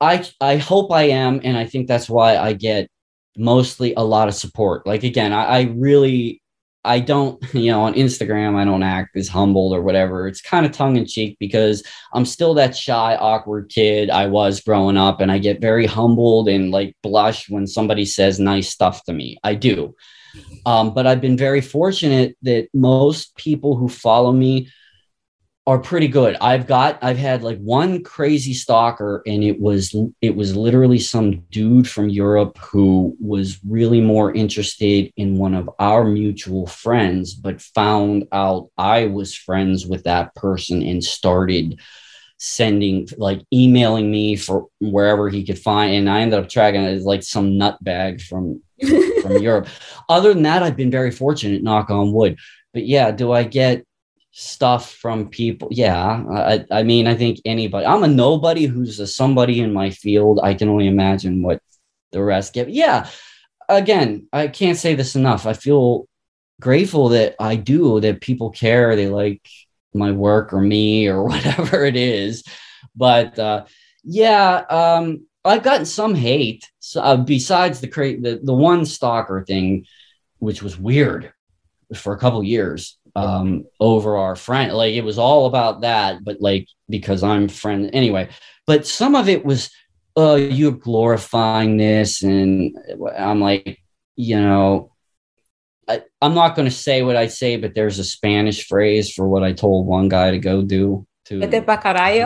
I i hope i am and i think that's why i get mostly a lot of support. Like again i, I really I don't, you know, on Instagram, I don't act as humbled or whatever. It's kind of tongue in cheek because I'm still that shy, awkward kid I was growing up. And I get very humbled and like blush when somebody says nice stuff to me. I do. Um, but I've been very fortunate that most people who follow me are pretty good. I've got I've had like one crazy stalker and it was it was literally some dude from Europe who was really more interested in one of our mutual friends but found out I was friends with that person and started sending like emailing me for wherever he could find and I ended up tracking it as like some nutbag from from Europe. Other than that I've been very fortunate knock on wood. But yeah, do I get stuff from people. Yeah, I, I mean, I think anybody. I'm a nobody who's a somebody in my field. I can only imagine what the rest get. Yeah, again, I can't say this enough. I feel grateful that I do that people care. They like my work or me or whatever it is. But uh, yeah, um, I've gotten some hate. Uh, besides the, cra- the the one stalker thing, which was weird for a couple years um over our friend like it was all about that but like because i'm friend anyway but some of it was uh you're glorifying this and i'm like you know I, am not going to say what I say, but there's a Spanish phrase for what I told one guy to go do to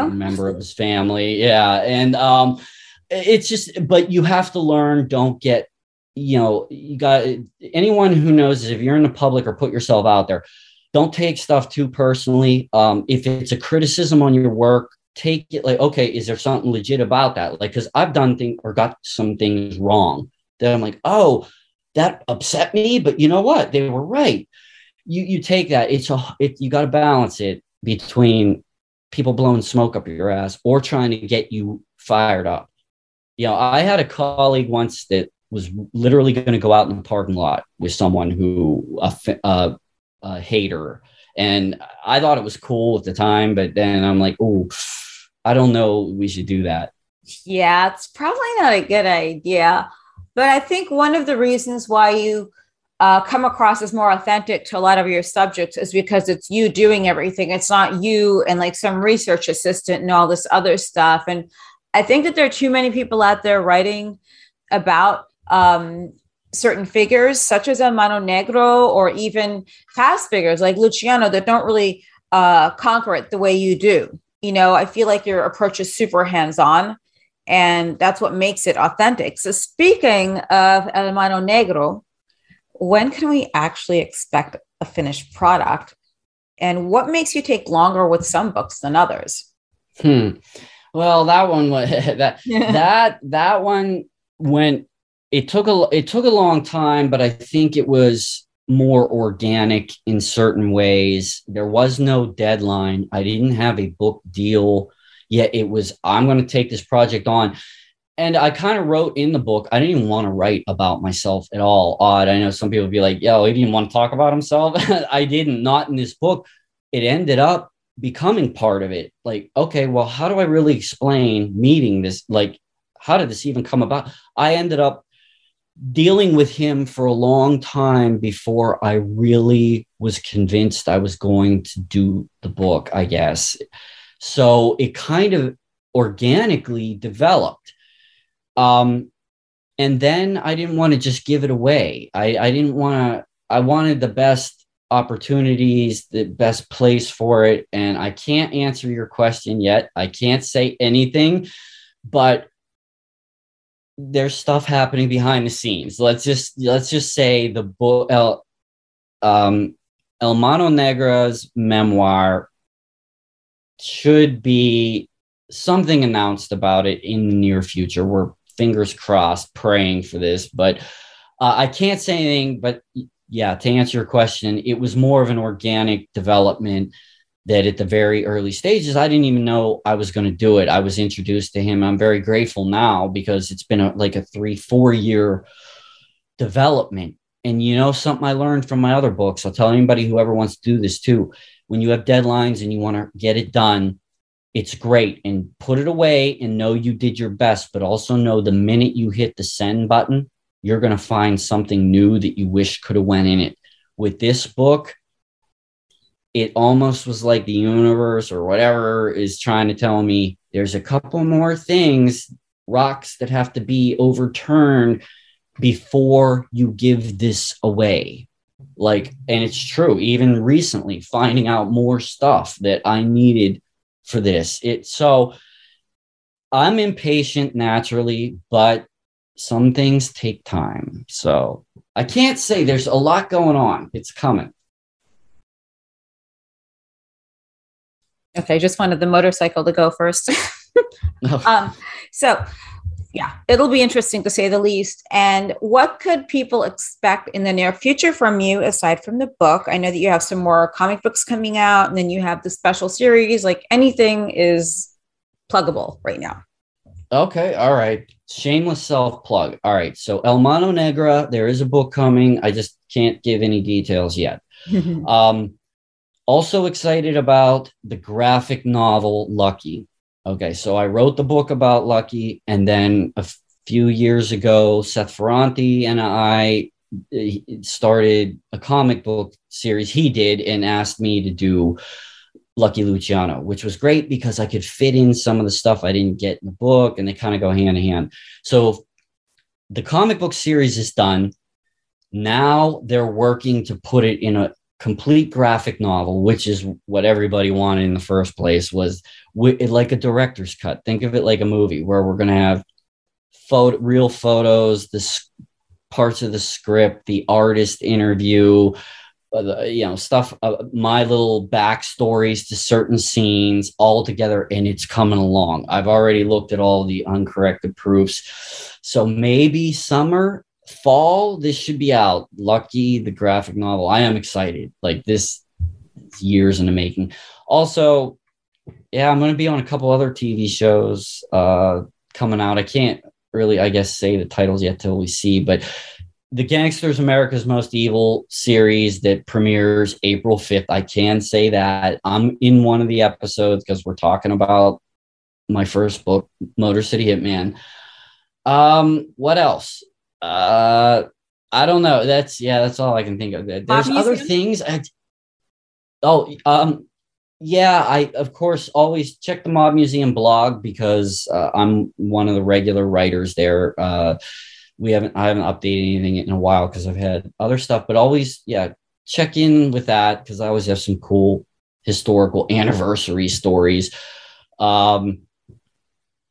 a member of his family. Yeah. And um, it's just, but you have to learn, don't get, you know, you got anyone who knows if you're in the public or put yourself out there, don't take stuff too personally. Um, if it's a criticism on your work, take it like, okay, is there something legit about that? Like, because I've done things or got some things wrong that I'm like, oh, that upset me, but you know what? They were right. You you take that. It's a it, you got to balance it between people blowing smoke up your ass or trying to get you fired up. You know, I had a colleague once that was literally going to go out in the parking lot with someone who hater, and I thought it was cool at the time, but then I'm like, oh, I don't know, we should do that. Yeah, it's probably not a good idea. But I think one of the reasons why you uh, come across as more authentic to a lot of your subjects is because it's you doing everything. It's not you and like some research assistant and all this other stuff. And I think that there are too many people out there writing about um, certain figures, such as El Mano Negro, or even past figures like Luciano, that don't really uh, conquer it the way you do. You know, I feel like your approach is super hands on and that's what makes it authentic. So, speaking of El Mano Negro, when can we actually expect a finished product? And what makes you take longer with some books than others? Hmm. Well, that one was that that that one went. It took a it took a long time, but I think it was more organic in certain ways. There was no deadline. I didn't have a book deal yet. It was i'm going to take this project on. And i kind of wrote in the book i didn't even want to write about myself at all. Odd. I know some people be like yo he didn't want to talk about himself. I didn't not in this book. It ended up becoming part of it. Like okay well how do i really explain meeting this like how did this even come about? I ended up dealing with him for a long time before i really was convinced i was going to do the book i guess so it kind of organically developed. Um, and then I didn't want to just give it away. I, I didn't want to, I wanted the best opportunities, the best place for it. And I can't answer your question yet. I can't say anything, but there's stuff happening behind the scenes. Let's just let's just say the book El, um, El Mano Negra's memoir should be something announced about it in the near future. We're fingers crossed, praying for this, but uh, I can't say anything. But yeah, to answer your question, it was more of an organic development that at the very early stages, I didn't even know I was going to do it. I was introduced to him. I'm very grateful now because it's been a, like a three, four year development. And you know, something I learned from my other books, I'll tell anybody who ever wants to do this too when you have deadlines and you want to get it done, it's great and put it away and know you did your best, but also know the minute you hit the send button, you're going to find something new that you wish could have went in it. With this book, it almost was like the universe or whatever is trying to tell me there's a couple more things, rocks that have to be overturned before you give this away. Like and it's true even recently finding out more stuff that i needed for this. It so i'm impatient naturally but some things take time. So i can't say there's a lot going on. It's coming okay just wanted the motorcycle to go first um, so yeah, it'll be interesting to say the least. And what could people expect in the near future from you aside from the book? I know that you have some more comic books coming out, and then you have the special series. Like anything is pluggable right now. Okay, all right. Shameless self plug. All right. So El Mano Negra, there is a book coming. I just can't give any details yet. um, also excited about the graphic novel Lucky. Okay, so I wrote the book about Lucky, and then a few years ago, Seth Ferranti and I eh, started a comic book series. He did and asked me to do Lucky Luciano, which was great because I could fit in some of the stuff I didn't get in the book, and they kind of go hand in hand. So the comic book series is done. Now they're working to put it in a complete graphic novel, which is what everybody wanted in the first place, was like a director's cut. Think of it like a movie where we're going to have photo, real photos, the parts of the script, the artist interview, uh, you know, stuff, uh, my little backstories to certain scenes all together, and it's coming along. I've already looked at all the uncorrected proofs. So maybe summer, fall, this should be out. Lucky, the graphic novel. I am excited. Like this years in the making. Also, yeah, I'm going to be on a couple other TV shows uh, coming out. I can't really, I guess, say the titles yet till we see, but the Gangsters America's Most Evil series that premieres April 5th. I can say that I'm in one of the episodes because we're talking about my first book, Motor City Hitman. Um, what else? Uh, I don't know. That's yeah, that's all I can think of. There's other things. I, oh, um, yeah, I of course always check the Mob Museum blog because uh, I'm one of the regular writers there. Uh, we haven't I haven't updated anything in a while because I've had other stuff, but always yeah check in with that because I always have some cool historical anniversary stories. Um,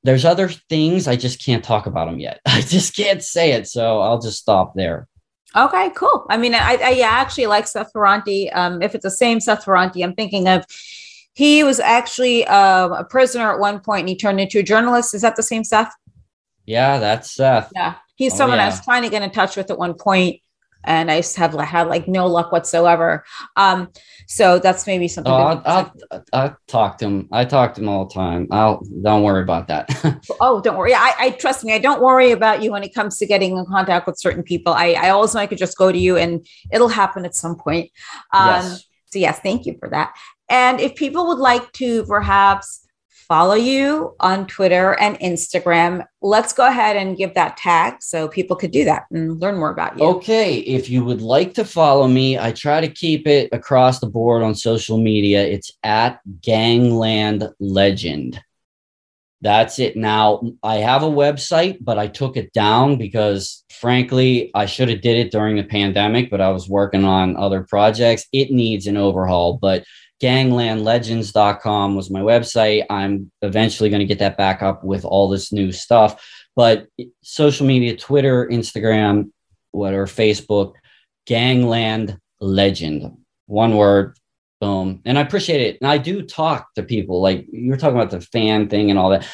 there's other things I just can't talk about them yet. I just can't say it, so I'll just stop there. Okay, cool. I mean, I, I yeah, actually like Seth Ferranti. Um, if it's the same Seth Ferranti, I'm thinking of he was actually uh, a prisoner at one point and he turned into a journalist. Is that the same Seth? Yeah, that's Seth. Yeah. He's oh, someone yeah. I was trying to get in touch with at one point, and I just have had like no luck whatsoever. Um, so that's maybe something. Oh, I'll, I'll, I'll, talk to him. I talk to him all the time. I'll don't worry about that. oh, don't worry. I, I trust me. I don't worry about you when it comes to getting in contact with certain people. I, I always know I could just go to you, and it'll happen at some point. Um, yes. So yes, thank you for that. And if people would like to perhaps follow you on Twitter and Instagram, let's go ahead and give that tag so people could do that and learn more about you. Okay. If you would like to follow me, I try to keep it across the board on social media. It's at Gangland Legend. That's it. Now I have a website, but I took it down because frankly, I should have did it during the pandemic, but I was working on other projects. It needs an overhaul, but ganglandlegends.com was my website. I'm eventually going to get that back up with all this new stuff. But social media, Twitter, Instagram, whatever, Facebook, Gangland Legend, one word, boom. And I appreciate it. And I do talk to people like you were talking about the fan thing and all that.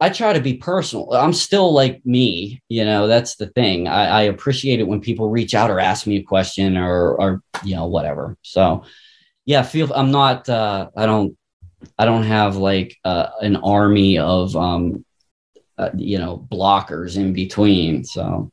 I try to be personal. I'm still like me, you know, that's the thing. I, I appreciate it when people reach out or ask me a question or, or, you know, whatever. So, yeah, feel I'm not. Uh, I don't. I don't have like uh, an army of um, uh, you know blockers in between. So.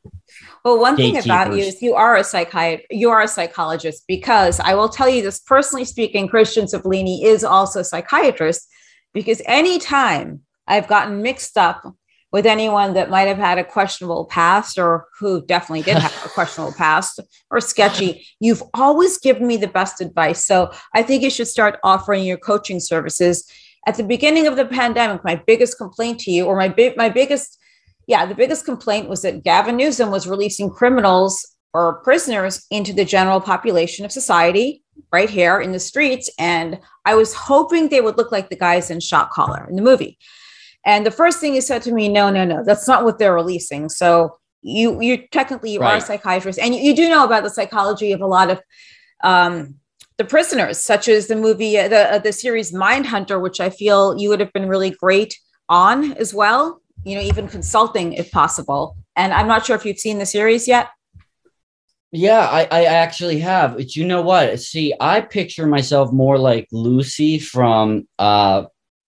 Well, one thing about you is you are a psychiatrist. You are a psychologist because I will tell you this personally speaking. Christian Cipollini is also a psychiatrist because anytime I've gotten mixed up with anyone that might have had a questionable past or who definitely did have a questionable past or sketchy, you've always given me the best advice. So I think you should start offering your coaching services. At the beginning of the pandemic, my biggest complaint to you, or my big, my biggest, yeah, the biggest complaint was that Gavin Newsom was releasing criminals or prisoners into the general population of society right here in the streets. And I was hoping they would look like the guys in Shot Caller in the movie. And the first thing he said to me, no, no, no, that's not what they're releasing. So you you technically you right. are a psychiatrist and you, you, do know about the psychology of a lot of um, the prisoners, such as the movie, uh, the uh, the series Mindhunter, which I feel you would have been really great on as well. You know, even consulting if possible. And I'm not sure if you've seen the series yet. Yeah, I, I actually have. But you know what? See, I picture myself more like Lucy from uh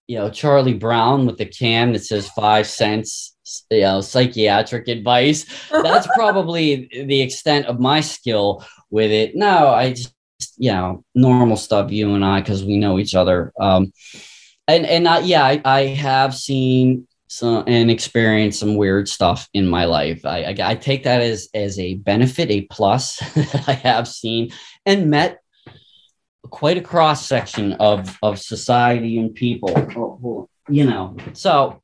you know Charlie Brown with the can that says five cents, you know, psychiatric advice. That's probably the extent of my skill with it. No, I just you know normal stuff. You and I, because we know each other. Um, and and I, yeah, I, I have seen some and experienced some weird stuff in my life. I, I, I take that as as a benefit, a plus that I have seen and met quite a cross section of of society and people you know so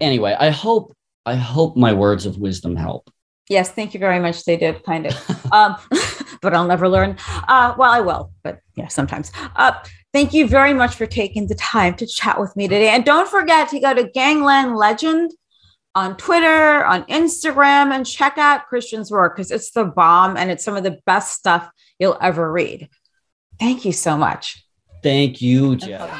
anyway i hope i hope my words of wisdom help Yes, thank you very much. They did kind of, um, but I'll never learn. Uh, well, I will, but yeah, sometimes. Uh, thank you very much for taking the time to chat with me today. And don't forget to go to Gangland Legend on Twitter, on Instagram, and check out Christian's work because it's the bomb and it's some of the best stuff you'll ever read. Thank you so much. Thank you, Jeff.